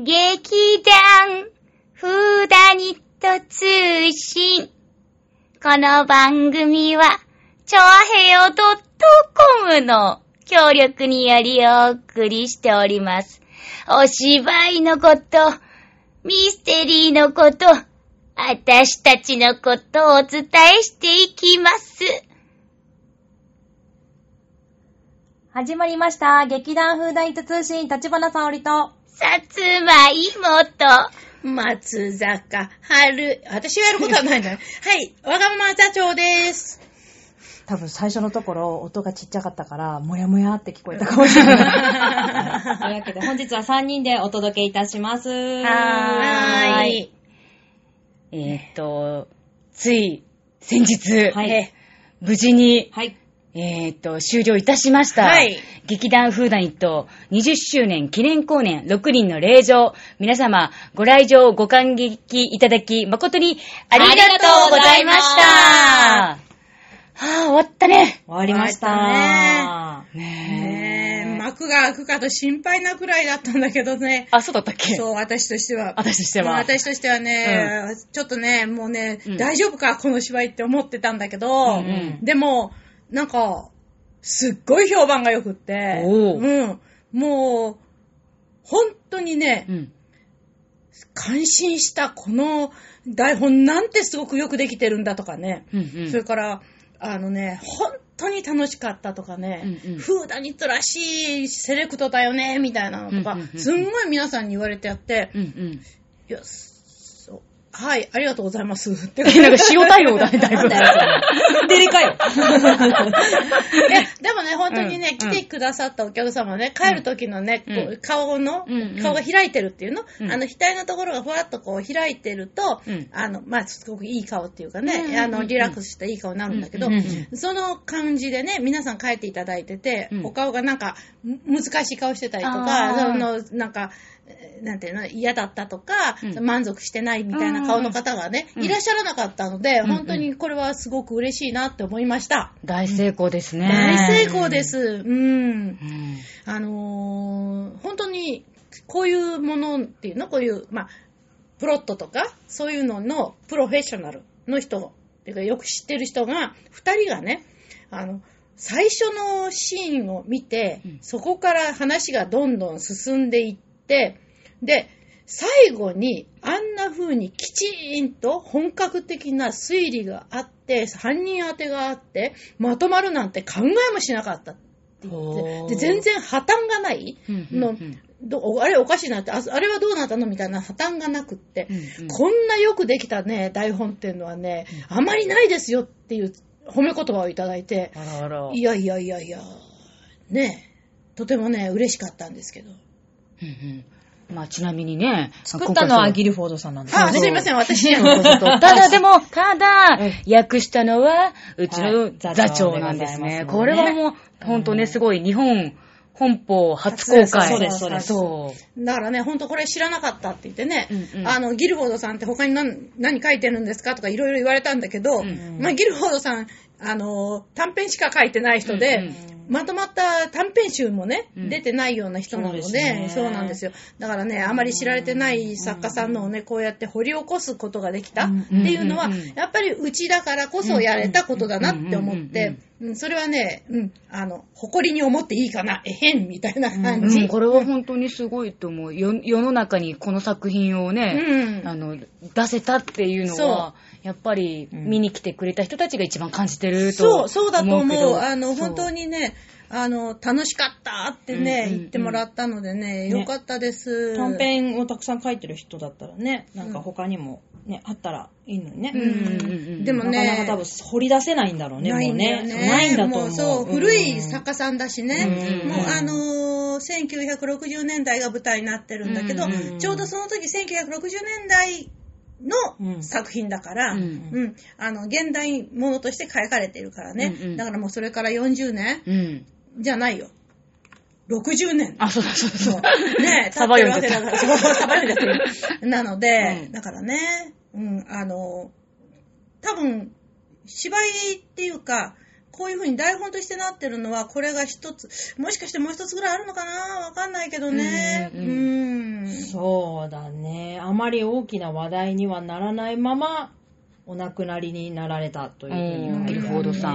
劇団フーダニット通信。この番組は、ちょあへよ .com の協力によりお送りしております。お芝居のこと、ミステリーのこと、あたしたちのことをお伝えしていきます。始まりました。劇団フーダニット通信、立花沙織と、さつまいもと、松坂春。私がやることはないんだね。はい。わがまま座長です。多分最初のところ音がちっちゃかったから、もやもやって聞こえたかもしれない。というわけで本日は3人でお届けいたします。はーい。えーっと、つい先日、はいえ無事に、はい。えーっと、終了いたしました。はい劇団フーダニット20周年記念公演6人の霊場。皆様、ご来場ご感激いただき、誠にありがとうございました。はぁ、終わったね。終わりました。ねねえ、え。幕が開くかと心配なくらいだったんだけどね。あ、そうだったっけ？そう、私としては。私としては。私としてはね、ちょっとね、もうね、うん大丈夫か、この芝居って思ってたんだけど、うんうんでも、なんか、すっごい評判が良くって、おう。うん、もう、本当にね、うん。感心したこの台本なんてすごくよくできてるんだとかね、うんうん。それから、あのね、本当に楽しかったとかね、うんうん。フーダニットらしいセレクトだよね、みたいなのとか、うんうんうんすんごい皆さんに言われてやって、うんうん。いや、そう、はい、ありがとうございます。ってえ、なんか塩対応だね、だいぶ。デリかよ。いや、でもね、本当にね、うん来てくださったお客様ね、帰る時のね、顔の、顔が開いてるっていうの、うん。あの、額のところがふわっとこう開いてると、うん。あの、まあ、すごくいい顔っていうかね、あの、リラックスしたいい顔になるんだけど、その感じでね、皆さん帰っていただいてて、うん。お顔がなんか、む難しい顔してたりとあか、ー。その、なんか、えーなんていうの、嫌だったとか、うん満足してないみたいな顔の方がね、うんいらっしゃらなかったので、うんうん本当にこれはすごく嬉しいなって思いました。大成功ですね。大成功です。うん。うん。あのー本当に、こういうものっていうの、こういう、まあ、プロットとか、そういうののプロフェッショナルの人、っていうかよく知ってる人が、二人がね、あの、最初のシーンを見て、うんそこから話がどんどん進んでいって、で、最後にあんな風にきちんと本格的な推理があって、犯人当てがあって、まとまるなんて考えもしなかったって言って、で全然破綻がないの、どあれおかしいなってあ、あれはどうなったのみたいな破綻がなくって、うんうんこんなよくできたね、台本っていうのはね、あまりないですよっていう褒め言葉をいただいて、あらあら。いやいやいやいや、ね、とてもね、嬉しかったんですけど。うんうん。まあ、ちなみにね。作ったのはギリルフォードさんなんですあ、すいません、私。ただでも、ただうん、訳したのは、うちのはい。座座長長なんですね。これはもう、ほんとね、すごい、日本本邦初公開。そうですそうです。そう。だからね、ほんとこれ知らなかったって言ってね、うんうん。あの、ギルフォードさんって他に何何書いてるんですかとかいろいろ言われたんだけど、ん。まあ、ギルフォードさん、あの、短編しか書いてない人で、うんうん。まとまった短編集もね、うん。出てないような人なので、そうですね。そうなんですよ。だからね、あまり知られてない作家さんのをね、こうやって掘り起こすことができたっていうのはうんうん。うん、やっぱりうちだからこそやれたことだなって思っうんうんて、うんそれはね、うん、あの、誇りに思っていいかな、えへん、みたいな感じ。うん、これは本当にすごいと思う。よ世の中にこの作品をね、うんあの、出せたっていうのは、やっぱり見に来てくれた人たちが一番感じてると思そう、そうだと思う。あの、本当にね、あの、楽しかったってね、うんうんうん言ってもらったのでね、ねよかったです。短編をたくさん書いてる人だったらね、なんか他にもね、あったらいいのにね。うんでもね、なかなか多分掘り出せないんだろうね、ないもうね。んだよね。ないんだと思う。もうそう、ん古い作家さんだしね。うんもうあのー1960年代が舞台になってるんだけど、うんちょうどその時1960年代うんの作品だから、ううんん、あの、現代ものとして書かれてるからね。だからもうそれから40年うん。じゃないよ。60年。あ、そうだそうだそうだ。ねえ、サバ経読んじゃったってるわけだから、そう、サバ読んじゃってる。なので、うんだからね、うん、あの、多分、芝居っていうか、こういう風に台本としてなってるのは、これが一つ、もしかしてもう一つぐらいあるのかな？わかんないけどね。ううんん。うん。そうだね。あまり大きな話題にはならないまま、お亡くなりになられたというふうにねうんギルフォードさ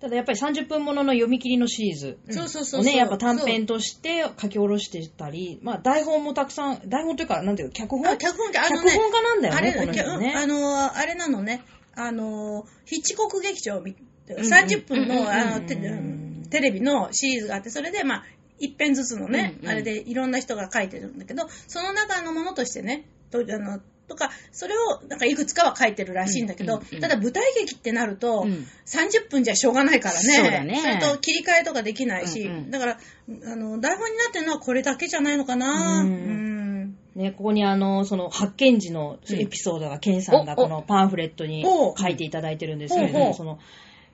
ただやっぱり30分ものの読み切りのシリーズそうそうそう。をね、やっぱ短編として書き下ろしてたり、まあ台本もたくさん、台本というか、なんていうか、脚本？あ、脚本家、あのね、脚本家なんだよね、あれ、この人ね。あの、あれなのね、あの、ヒッチコック劇場み、ん30分うんうんの、あの、テうんテレビのシリーズがあって、それで、まあ、一編ずつのね、うんうん。あれでいろんな人が書いてるんだけど、その中のものとしてね、とあのとか、それを、なんかいくつかは書いてるらしいんだけど、うんうんうん。ただ舞台劇ってなると、うん。30分じゃしょうがないからね。そね。それと切り替えとかできないし、うんうん。だから、あの、台本になってるのはこれだけじゃないのかな。ううんん。ね、ここにあの、その発見時のエピソードが、ケンさんがおこのパンフレットにお。書いていただいてるんですけれども、その、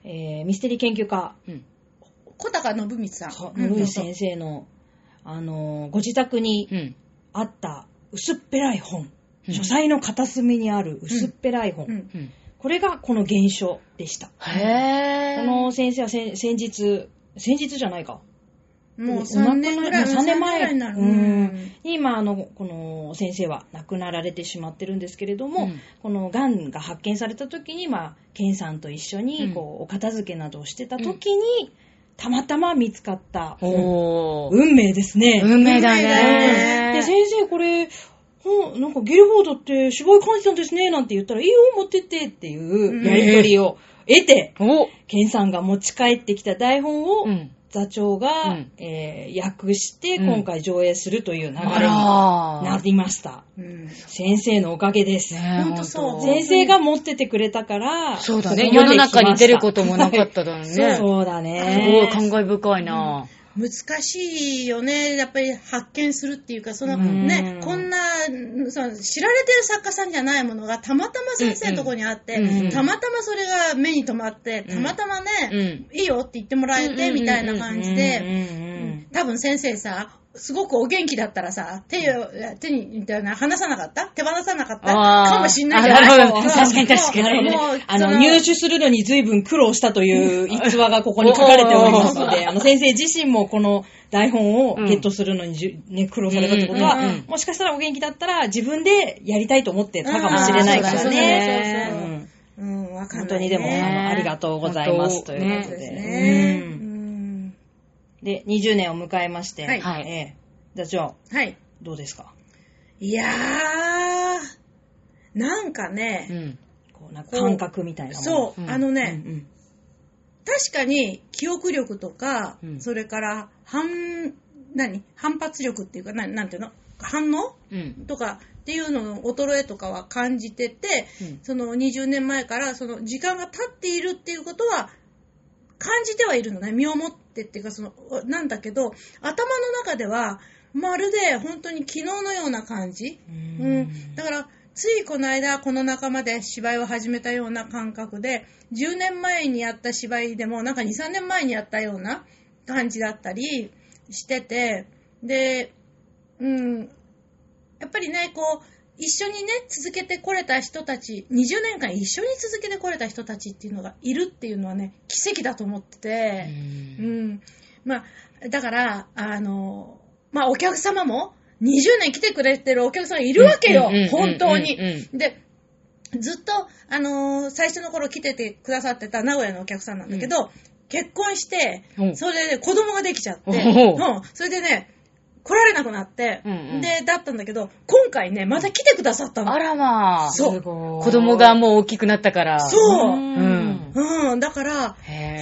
えーミステリー研究家、小高信光さん。そううん野口先生の、あの、ご自宅にうん。あった薄っぺらい本、うん書斎の片隅にある薄っぺらい本、うんうん。これがこの原書でした。へー。この先生は先先日、先日じゃないか。もうお3年ぐらい、もう3年前になる。ううんん。に今、あの、この先生は亡くなられてしまってるんですけれども、うんこの癌が発見された時に、まあ、ケンさんと一緒うんに、こう、お片付けなどをしてた時に、たまたま見つかった本。おー。運命ですね。運命だね。で、先生これ、ほんなんかゲルフォードって芝居感じたんですね、なんて言ったら、いいよ、持ってってっていうやりとりを得て、おケンさんが持ち帰ってきた台本を、うん。座長が、うんえー訳して、うん今回上映するという流れになりました。うん先生のおかげです。ねほんとそう先生が持っててくれたから、そうだね。世の中に出ることもなかっただろうね。そうだすね。ごい感慨深いな。難しいよね。やっぱり発見するっていうか、そのうん。ね、こんな、その知られてる作家さんじゃないものがたまたま先生のとこにあって、うん。うん。たまたまそれが目に留まって、たまたまね、うん。いいよって言ってもらえて、みたいな感じうんで、多分先生さ、すごくお元気だったらさ、手を、手に、みたいな、離さなかった？手放さなかった？かもしんないじゃない？あなるほどう。ん確かに確かに。あの、入手するのに随分苦労したという逸話がここに書かれておりますので、あの、先生自身もこの台本をゲットするのにじゅ、ね、苦労されたってことは、もしかしたらお元気だったら自分でやりたいと思ってたかもしれないからね。そうそうそううんうん、わかんない、ね。本当にでも、ねあの、ありがとうございますということで。そうですね。ううんんで、20年を迎えまして、はい。はい。ええ座長、はい。どうですか？いやー、なんかね、うん。こう、なんか感覚みたいなもの。そう、うん。あのうんね、確かに記憶力とか、うん。それから反、何？反発力っていうか、ななんていうの？反応？うん。とかっていうのの衰えとかは感じてて、うん。その20年前からその時間が経っているっていうことは感じてはいるのね。身をもってっていうか、その、なんだけど、頭の中では、まるで本当に昨日のような感じ。ううんん。だから、ついこの間、この仲間で芝居を始めたような感覚で、10年前にやった芝居でも、なんか2、3年前にやったような感じだったりしてて、で、うん、やっぱりね、こう、一緒にね、続けてこれた人たち、20年間一緒に続けてこれた人たちっていうのがいるっていうのはね、奇跡だと思ってて、うん。まあ、だから、あの、まあ、お客様も、20年来てくれてるお客さんいるわけようんうんうんうん、本当に。うん。で、ずっと、あのー最初の頃来ててくださってた名古屋のお客さんなんだけど、結婚してう、んそれで、ね、子供ができちゃって、うん、それでね、来られなくなって、うんうん。で、だったんだけど、今回ね、また来てくださったの。あらまあ。そう。子供がもう大きくなったから。そう。うん。うん、だから、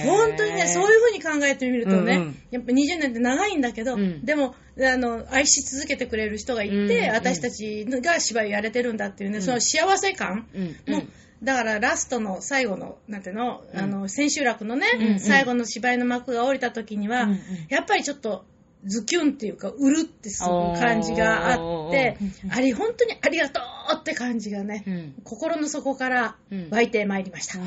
本当にね、そういう風に考えてみるとね、うんうん。やっぱ20年って長いんだけど、うん。でも、あの、愛し続けてくれる人がいて、うんうん。私たちが芝居をやれてるんだっていうね、その幸せ感うん。も、だからラストの最後の、なんていうの、うん。あの、千秋楽のね、うんうん。最後の芝居の幕が降りた時には、うんうん。やっぱりちょっと、ズキュンっていうか、うるってする感じがあってあれ、本当にありがとうって感じがね、うん。心の底からうん湧いてまいりました。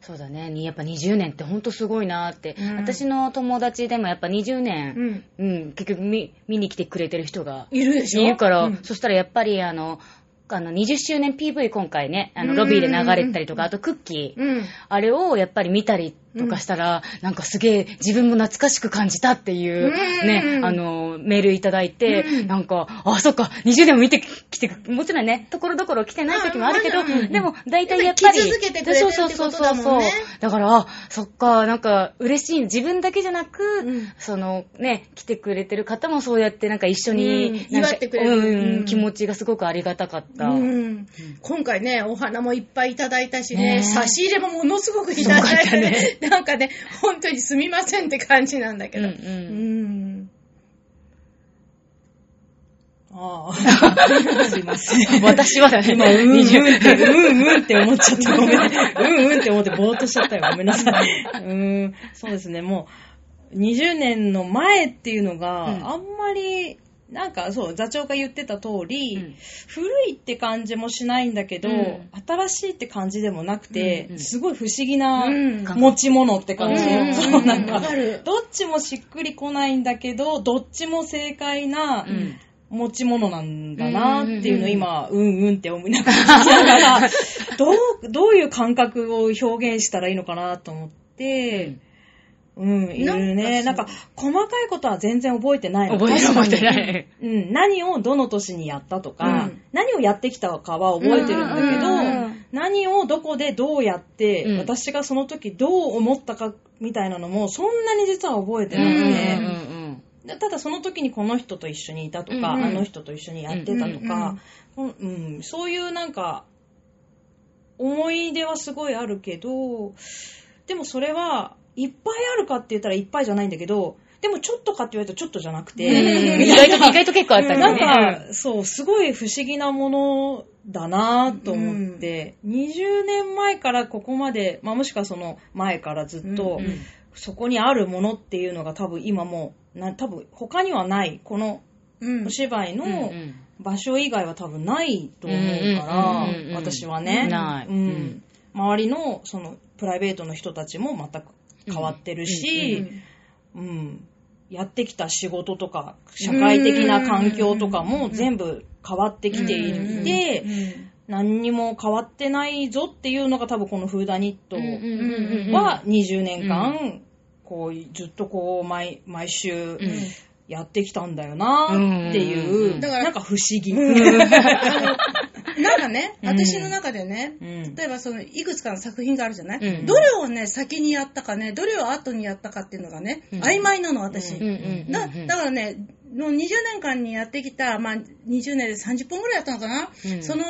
そうだね。にやっぱ20年ってほんとすごいなって、うん私の友達でもやっぱ20年、うん。うん、結局見見に来てくれてる人がいるでしょ？いるから、うんそしたらやっぱりあの、あの20周年 PV 今回ね、あのうん。ロビーで流れてたりとか、あとクッキー、うん。あれをやっぱり見たりとかしたら、なんかすげえ自分も懐かしく感じたっていううん。ね、あの、メールいただいて、なんか、あ、そっか、20年も見てきて、もちろんね、ところどころ来てない時もあるけど、でも大体やっぱり、やっぱり来続けてくれてるってことだもんね。だから、あ、そっか、なんか嬉しい。自分だけじゃなく、うん。そのね、来てくれてる方もそうやってなんか一緒に、うん。祝ってくれる。うんうん気持ちがすごくありがたかった。うん。今回ね、お花もいっぱいいただいたしね、ね。差し入れもものすごくいただいて、ね。なんかね、本当にすみませんって感じなんだけど。うんううんんああ。すいません。私はだね、今、うんうんって、20うんうんって思っちゃった。ごめん。うんうんって思ってぼーっとしちゃったよ。ごめんなさい。うーん。そうですね、もう、20年の前っていうのが、うんあんまり、なんかそう、座長が言ってた通り、うん古いって感じもしないんだけど、うん新しいって感じでもなくて、うんうんすごい不思議なうん持ち物って感じ。うんそうなんかどっちもしっくりこないんだけど、どっちも正解なうん持ち物なんだなっていうのをうん今、うんうんって思いながら聞きながら、どう、どういう感覚を表現したらいいのかなと思って、うん、いるね。なんんか、細かいことは全然覚えてないの。覚えてない。うん、何をどの年にやったとか、うん。何をやってきたかは覚えてるんだけど、何をどこでどうやって、うん。私がその時どう思ったかみたいなのも、そんなに実は覚えてなくて、ただその時にこの人と一緒にいたとか、うんうん。あの人と一緒にやってたとか、うんうんそういうなんか、思い出はすごいあるけど、でもそれはいっぱいあるかって言ったらいっぱいじゃないんだけど、でもちょっとかって言われるとちょっとじゃなくて、うん。意外と、意外と結構あったなんね。か、そう、すごい不思議なものだなと思って、20年前からここまで、まあもしくはその前からずっと、うんうん。そこにあるものっていうのが多分今もう、な多分他にはない、このうん。お芝居のん場所以外は多分ないと思うから私はね。うん。周りのそのプライベートの人たちも全く変わってるし、うんやってきた仕事とか、社会的な環境とかも全部変わってきていて、何にも変わってないぞっていうのが多分このフーダニットは20年間、こう、ずっとこう、毎、毎週やってきたんだよなっていう、だからなんか不思議。なんかね、私の中でね、うん例えばそのいくつかの作品があるじゃない、うんどれをね、先にやったかね、どれを後にやったかっていうのがね、うん曖昧なの、私。だからね、の20年間にやってきた、まあ、20年で30本ぐらいやったのかな、その、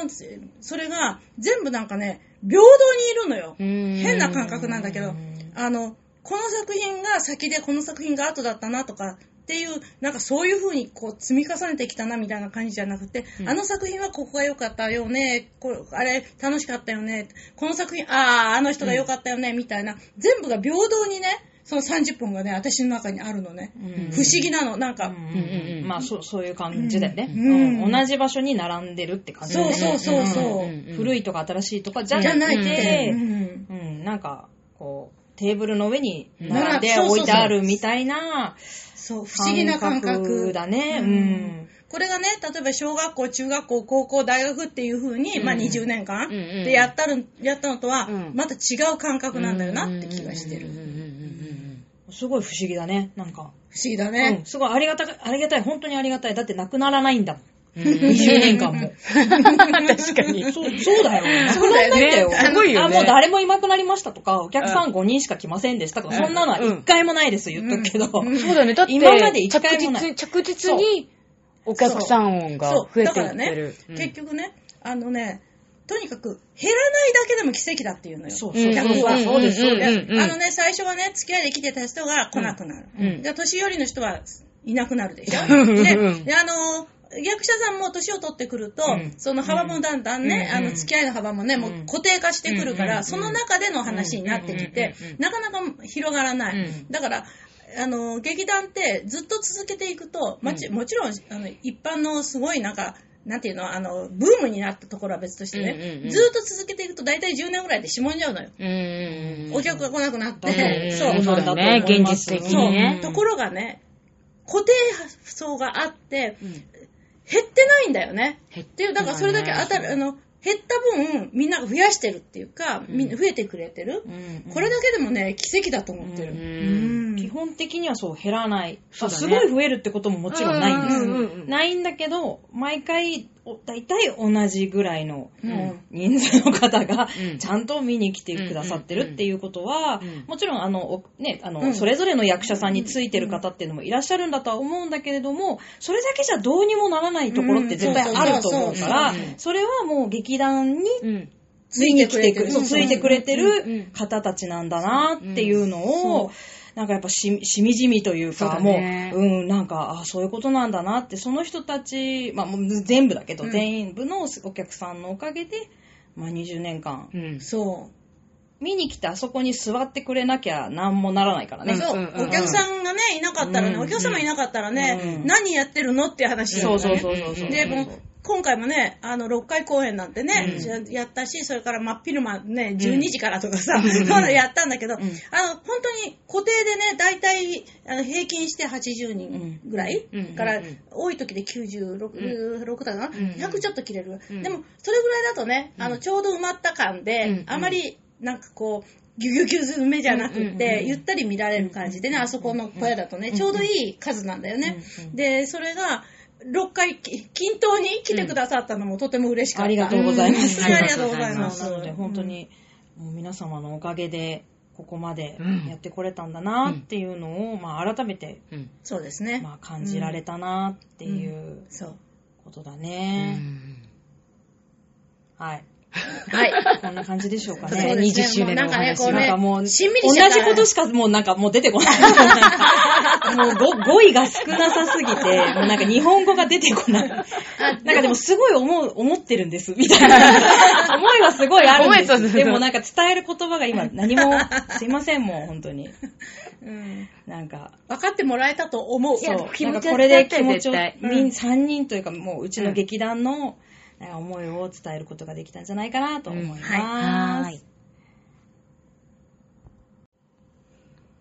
それが全部なんかね、平等にいるのよ。変な感覚なんだけど、あの、この作品が先でこの作品が後だったなとかっていう、なんかそういう風にこう積み重ねてきたなみたいな感じじゃなくて、うん。あの作品はここが良かったよね、これあれ楽しかったよね、この作品、ああ、あの人が良かったよね、みたいな、全部が平等にね、その30本がね、私の中にあるのね。うん。不思議なの、なんか。うんうんうん。まあそ、そういう感じだよね、うん。うん。同じ場所に並んでるって感じだよね。そうそうそうそう。うん古いとか新しいとかじゃじゃないって。て、うん。うん、なんか、こう、テーブルの上にうん並んで置いてあるみたいなそう、不思議な感覚。だね。ううんん。これがね、例えば小学校、中学校、高校、大学っていう風に、うんまあ20年間でやったる、やったのとはうん、また違う感覚なんだよなって気がしてる。すごい不思議だね。なんか。不思議だうねん。すごいありがたい、ありがたい、本当にありがたい。だってなくならないんだもん。うんうん20年間も。確かに。そう、そうだよ。そうだよねならないんだよ。すごいよねあ、もう誰もいなくなりましたとか、お客さん5人しか来ませんでしたとか、うんそんなのは一回もないです、言っとくけど。うんそうだよね。だって、今まで一着回もない実、着実にお客さんが増えてだからねいってる。、うん結局ね、あのね、とにかく減らないだけでも奇跡だっていうのよ。そうそう客は。そうですそうでうんうんあのね、最初はね、付き合いで来てた人が来なくなる。うんで年寄りの人はいなくなるでしょ。で、あの、役者さんも年を取ってくると、うん。その幅もだんだんね、うん。あの、付き合いの幅もね、もう固定化してくるから、うん。その中での話になってきてうん。うん。うん、なかなか広がらない。うん。だから、あの、劇団ってずっと続けていくと、もちもちろん、あの、一般のすごいなんか、なんていうの、あの、ブームになったところは別としてね、うんうんうんずっと続けていくと大体10年ぐらいでしぼんじゃうのよ。うんうんうんお客が来なくなって、うん。そう。そうだね現実的そう。にねところがね、固定層があって、うん減ってないんだよね。減っっていう、だからそれだけ当たる、あの、減った分、みんなが増やしてるっていうか、みんな増えてくれてる。うんこれだけでもね、奇跡だと思ってる。ううん基本的にはそう減らない。ねすごい増えるってことももちろんないんです。ないんだけど、毎回、お大体同じぐらいのうん。人数の方がうん。ちゃんと見に来てくださってるっていうことはもちろんあの、おね、あの、うん。それぞれの役者さんについてる方っていうのもいらっしゃるんだとは思うんだけれども、それだけじゃどうにもならないところって絶対あると思うからうん。それはもう劇団にうん。ついてくれてる。ついてくれてる方たちなんだなっていうのをう。ん、なんかやっぱししみじみというそうか、もう、うん、なんか、あそういうことなんだなって、その人たち、まあもう全部だけど、うん全部のお客さんのおかげで、まあ20年間、うん。そ見に来てあそこに座ってくれなきゃ何もならないからう。ね。そう、お客さんがね、いなかったらね、うんお客様いなかったらね、うん何やってるのっていう話だそうそう。そうそう。で、もう今回もね、あの、6回公演なんてね、うん。ややったし、それから真っ昼間ね、12時からとかさ、そういうのやったんだけど、ん。あの、本当に固定でね、大体、あの平均して80人ぐらい、うんから、うん。多い時で96、6だかな、ん100ちょっと切れる。うん。でも、それぐらいだとね、あの、ちょうど埋まった感で、うんあまり、なんかこう、ギュギュギュズ目じゃなくうんて、うん。ゆったり見られる感じでね、あそこの小屋だとね、ちょうどいい数なんだよね。で、それが、6回、き均等に来てくださったのもとても嬉しかった。ありがとうございますありがとうございます。なので本当に、もう皆様のおかげで、ここまでうんやってこれたんだなっていうのを、まあ改めて、うん。そうですね。まあ感じられたなっていうそう。ことだうね。んはい。はい。こんな感じでしょうかそうね。ですね20周年のお話なんかね、こうねなんかもう、しんみり同しちゃったじことしかもうなんかもう出てこない。もう語語彙が少なさすぎて、もうなんか日本語が出てこない。なんかでもすごい思う、思ってるんです、みたいな。思いはすごいあるんです。思いそうそうそうでもなんか伝える言葉が今何も、すいません、もう本当に。うんなんか、分かってもらえたと思う。そう、なんかこれで気持ちを、みんうん3人というかもううちの劇団の、思いを伝えることができたんじゃないかなと思います。うん。はーい。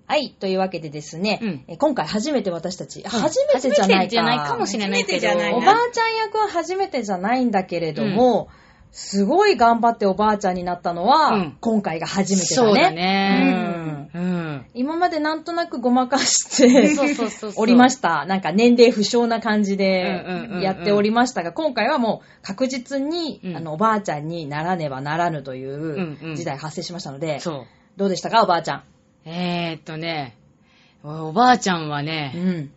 はい、というわけでですね、うん。え今回初めて私たち、初めてじゃないか。初めてじゃないかもしれないけど。おばあちゃん役は初めてじゃないんだけれども、すごい頑張っておばあちゃんになったのは、うん今回が初めてだね。そうだね。うんうん。今までなんとなくごまかしておりました。なんか年齢不詳な感じでうんうんうんうんやっておりましたが、今回はもう確実に、うんあのおばあちゃんにならねばならぬといんううん時代発生しましたので、そう。どうでしたかおばあちゃん？えーっとね、おばあちゃんはうね、ん。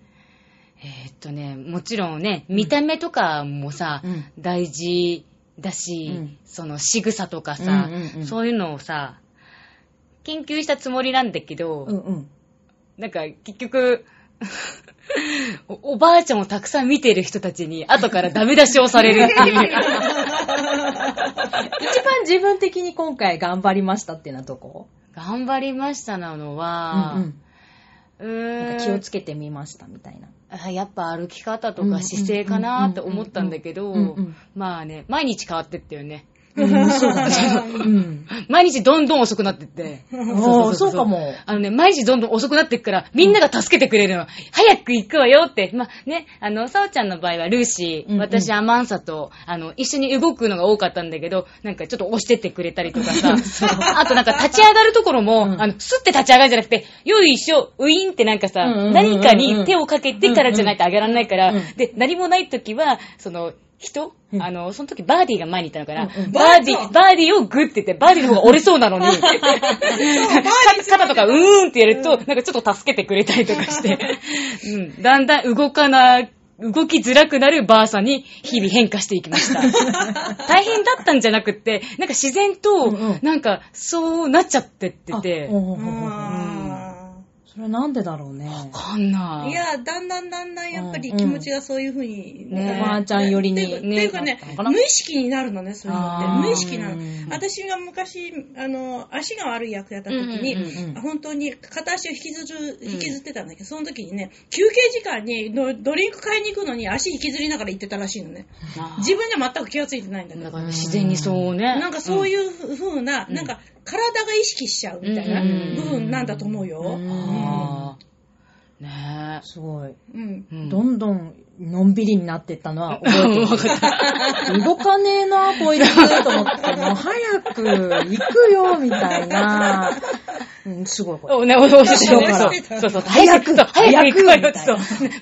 えーっとね、もちろんね、見た目とかもさ、うん大事だし、うんその仕草とかさ、うんうんうんそういうのをさ、研究したつもりなんだけど、うんうん。なんか結局、おおばあちゃんをたくさん見てる人たちに後からダメ出しをされるっていう。一番自分的に今回頑張りましたっていうのはどこ？頑張りましたなのは、うんううん。ーんなんか気をつけてみましたみたいな。あやっぱ歩き方とか姿勢かなって思ったんだけどまあね、毎日変わってったよね。うん、そうだね。うん。毎日どんどん遅くなってって。おーそうかも。あのね、毎日どんどん遅くなっていくから、みんなが助けてくれるの。早く行くわよって。まあね、あの、さおちゃんの場合はルーシー、うんうん私アマンサと、あの、一緒に動くのが多かったんだけど、なんかちょっと押してってくれたりとかさ、あとなんか立ち上がるところも、うんあの、スッて立ち上がるんじゃなくて、よいしょ、ウィーンってなんかさ、何かに手をかけてからじゃないと上げられないから、うんで、何もない時は、その、人、うん。あの、その時バーディーが前にいたのかな、うんうん。バーディー、バーディーをグッて言って、バーディーの方が折れそうなのに、肩とかうーんってやると、なんかちょっと助けてくれたりとかして、うん、だんだん動かな、動きづらくなるバーサに日々変化していきました。大変だったんじゃなくって、なんか自然とうんうん、なんかそうなっちゃってってて、うほうほうほうあそれはなんでだろうね。わかんない。ーいや、だんだんだんだんやっぱり気持ちがそういうふうに、ねおばあちゃん寄りにっていうかね無意識になるのね、そういうのって。無意識なのうん。私が昔、あの、足が悪い役やった時に、うんうんうん本当に片足を引きずる、引きずってたんだけど、その時にね、休憩時間にのドリンク買いに行くのに足引きずりながら行ってたらしいのね。自分では全く気がついてないんだけど。だから自然にそうね。なんかそういう風な、うんなんか体が意識しちゃうみたいなうん部分なんだと思うよ。うんねすごい。うん。え。うんどんどんのんびりになってったのは 覚えてる。動かねえな、こいつ、と思って、もう早く行くよ、みたいな。うん、すごいこれ。おね、おおし後ろからそうそう、早くそう早く行くわよ。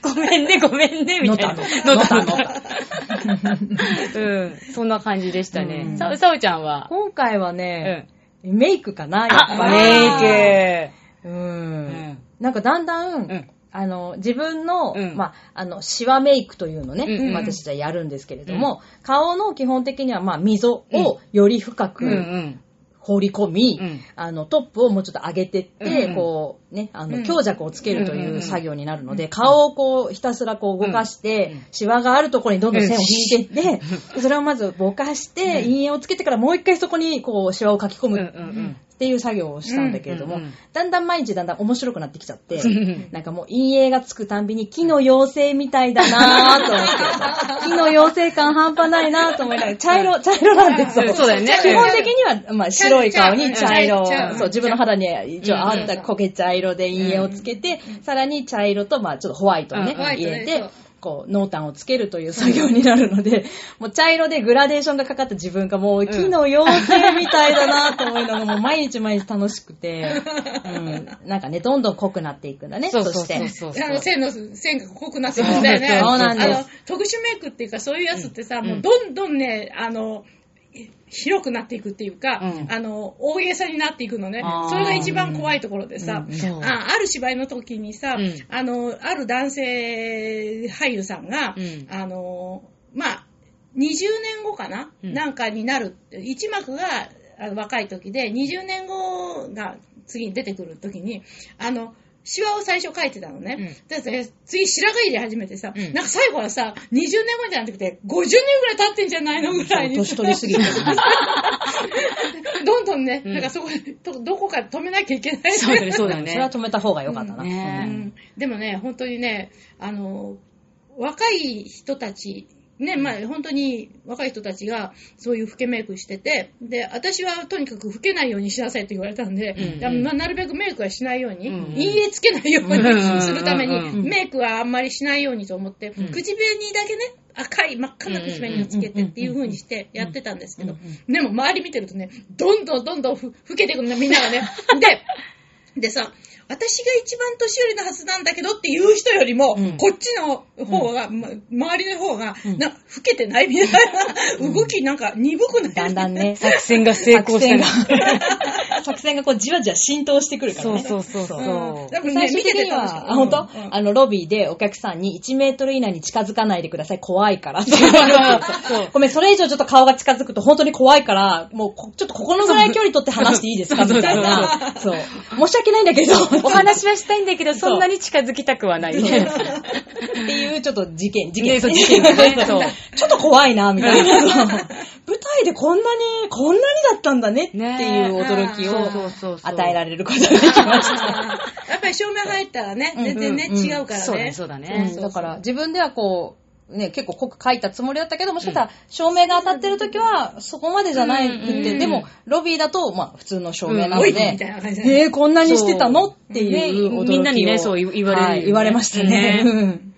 ごめんね、ごめんね、みたいな。のたのたのた うん、そんな感じでしたうね。んさ、さおちゃんは？今回はうねん。、メイクかな、やっあ、ぱり。メイう。うんん。なんかだんだん、うん。あの、自分の、うん。まあ、あの、シワメイクというのね、うんうん。私たちはやるんですけれども、顔の基本的には、まあ、溝をより深くうんうん。放り込み、うん。あの、トップをもうちょっと上げてって、うんこう、ね、あの、うん。強弱をつけるとうんうんうんいう作業になるので、顔をこう、ひたすらこう動かして、うんシワがあるところにどんどん線を引いていって、それをまずぼかして、うん。陰影をつけてからもう一回そこにこう、シワを書き込む。うんうんっていう作業をしたんだけれども、うんうんうん。だんだん毎日だんだん面白くなってきちゃってん、なんかもう陰影がつくたんびに木の妖精みたいだなぁと思って、木の妖精感半端ないなぁと思いながら、茶色、茶色なんですよ。うん。そうだよね。基本的には、まあ、白い顔に茶色そう、自分の肌に一応あっうん。た焦げ茶色で陰影をつけて、さらに茶色と、まあ、ちょっとホワイトをね、入れてこう、濃淡をつけるという作業になるので、もう茶色でグラデーションがかかった自分がもう木の妖精みたいだなと思うのがもう毎日毎日楽しくて、うん、なんかね、どんどん濃くなっていくんだね、そうそして。そうそう。あの線の線が濃くなってくるんだよね。そうなんです。あの特殊メイクっていうかそういうやつってさ、うん。もうどんどんね、あの、広くなっていくっていうか、うん。あの、大げさになっていくのね。それが一番怖いところでさ、うんあある芝居の時にさ、うん。あの、ある男性俳優さんが、うん。あの、まあ、20年後かな、うん。なんかになる一幕が若い時で、20年後が次に出てくる時に、あの、シワを最初描いてたのね。でで次白髪入れ始めてさ、うんなんか最後はさ、20年後じゃなくて、50年ぐらい経ってんじゃないのぐらいに。年取りすぎて。どんどんね、うんなんかそこで、どどこかで止めなきゃいけない。そうだね、そうだね。それは止めた方が良かったな。うねんでもね、本当にね、あの、若い人たち、ね、まあ本当に若い人たちがそういう老けメイクしてて、で、私はとにかく老けないようにしなさいって言われたんで、うんだまあなるべくメイクはしないように、うん陰影つけないようにするために、うんうんうん。メイクはあんまりしないようにと思って、うん。口紅だけね、赤い真っ赤な口紅をつけてっていう風にしてやってたんですけど、でも周り見てるとね、どんどんどんどんふ老けてくるね、みんながね。で、でさ、私が一番年寄りのはずなんだけどっていう人よりも、うん。こっちの方が、ま周りの方が、うん。な老けてないみたいな、動きなんか鈍くない？だんだんね、作戦が成功した作な戦。が、作戦がこうじわじわ浸透してくるからね。そうそうそうそう。だからね見てて楽しあ、本当、うんあの、ロビーでお客さんに1メートル以内に近づかないでください。怖いから。ごめん、それ以上ちょっと顔が近づくと本当に怖いから、もうこ、ちょっとここのぐらい距離取って話していいですか？みたいな。そう。申し訳ないんだけど。お話はしたいんだけど、そんなに近づきたくはない。っていうちょっと事件、事件。事件がね そうちょっと怖いな、みたいな。舞台でこんなに、こんなにだったんだねっていう驚きを与えられることができました。やっぱり照明が入ったらね、全然ね、うんうん違うからね。そうだね、そうだうねん。だから自分ではこう、ね、結構濃く書いたつもりだったけど、もしかしたら照明が当たってる時はそこまでじゃないくて、うんでもロビーだと、まあ普通の照明なので。えー、こんなにしてたの？っていうねみんなにねそう言われ言われましたね。ね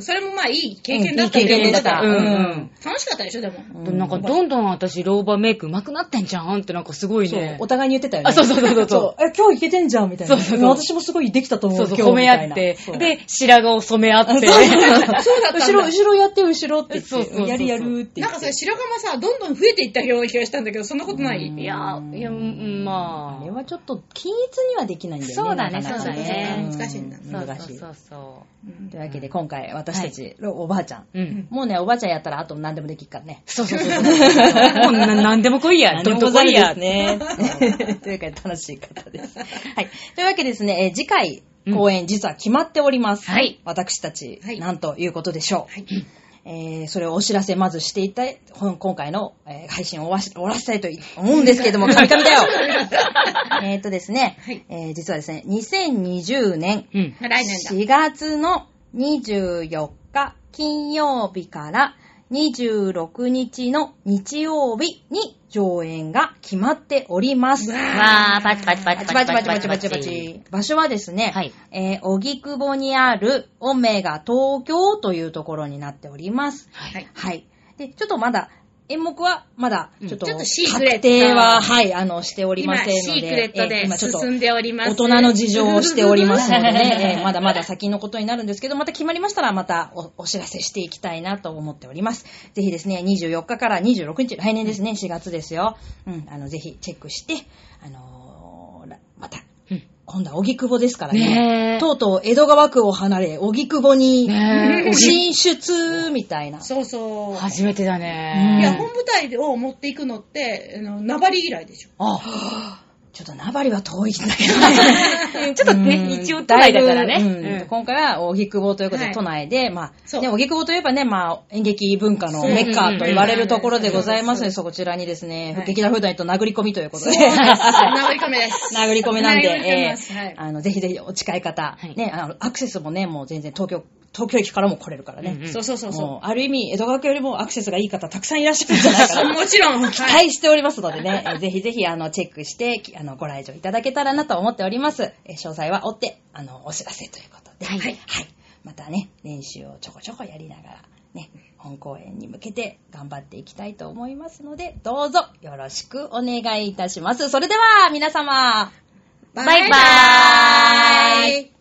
それもまあいい経験だったうんいい経験でしたうんうん楽しかったでしょ、でも。うんなんかどんどん私老婆メイク上手くなってんじゃんってなんかすごいそうね、。お互いに言ってたよね。あそうそうそうそう そう。え、今日いけてんじゃんみたいな。そうそうそう私もすごいできたと思う。そうそう、今日褒め合ってで、白髪を染め合って、そう 後ろ、後ろやって、後ろってそうそうそうそうやるやるって。なんかさ、白髪もさ、どんどん増えていったような気がしたんだけど、そんなことない？うんいや、いや、うんまあ。あれはちょっと均一にはできないんだよね。そうだねなかなかそうだね難しいんだそう難しい。そうそうんというわけで今回私たち、おばあちゃん。う。うん。もうね、おばあちゃんやったらあと何でもできるからね。そうそうそうそう。もうななんでも来いや。どんと来いや。ね。というか楽しい方です。はい。というわけでですね、えー次回公演実は決まっております。はい私たち、はいなんということでしょう。はい。えーそれをお知らせまずしていたい、今回の、えー配信を終わらせたいと思うんですけれども、カミカミだよ えっとですね、はいえー実はですね、2020年うん。来年だ。4月の24日金曜日から、26日の日曜日に上演が決まっております。わわー、パチパチパチパチパチパチパチパチパチ。場所はですね、はいえー、荻窪にあるオメガ東京というところになっております。はい。はい。で、ちょっとまだ、演目はまだ、ちょっと、ちょっとシークレット確定は、はい、あの、しておりま今、せんので。シークレットえで今ちょっと進んでおります。大人の事情をしておりますのでね、えーまだまだ先のことになるんですけど、また決まりましたらまたおお知らせしていきたいなと思っております。ぜひですね、24日から26日、来年ですね、4月ですよ。うん、あの、ぜひチェックして、あのーらまた、うん今度は荻窪ですからねね。えとうとう江戸川区を離れ、荻窪に 進出みたいな。そうそう。初めてだいね。や、本舞台を持っていくのって、あの、名張以来でしょ。あ、ちょっと名張は遠いんだけどね。ちょっとねうん。一応都内だからね。今回は荻窪ということで、はい都内で、まあ、ね、荻窪といえばね、まあ、演劇文化のメッカと言われるところでございますので、そそちらにですね、はい劇団フーダニット殴り込みという。ことで、そう。です。名張亀です。殴り込みなんで、ぜひぜひお近い方、はいね、あの、アクセスもね、もう。全然東京、東京駅からも来れるからね。うんうんそうそうそうう、ある意味、江戸川区よりもアクセスがいい方たくさんいらっしゃるんじゃないかう。な。もちろん。期はい待しておりますのでね、えーぜひぜひ、あの、チェックして、きあの、ご来場いただけたらなと思っております。えー詳細は追って、あの、お知らせということで。はいはい。またね、練習をちょこちょこやりながら、ね、本公演に向けて頑張っていきたいと思いますので、どうぞよろしくお願いいたします。それでは、皆様、バイバーイ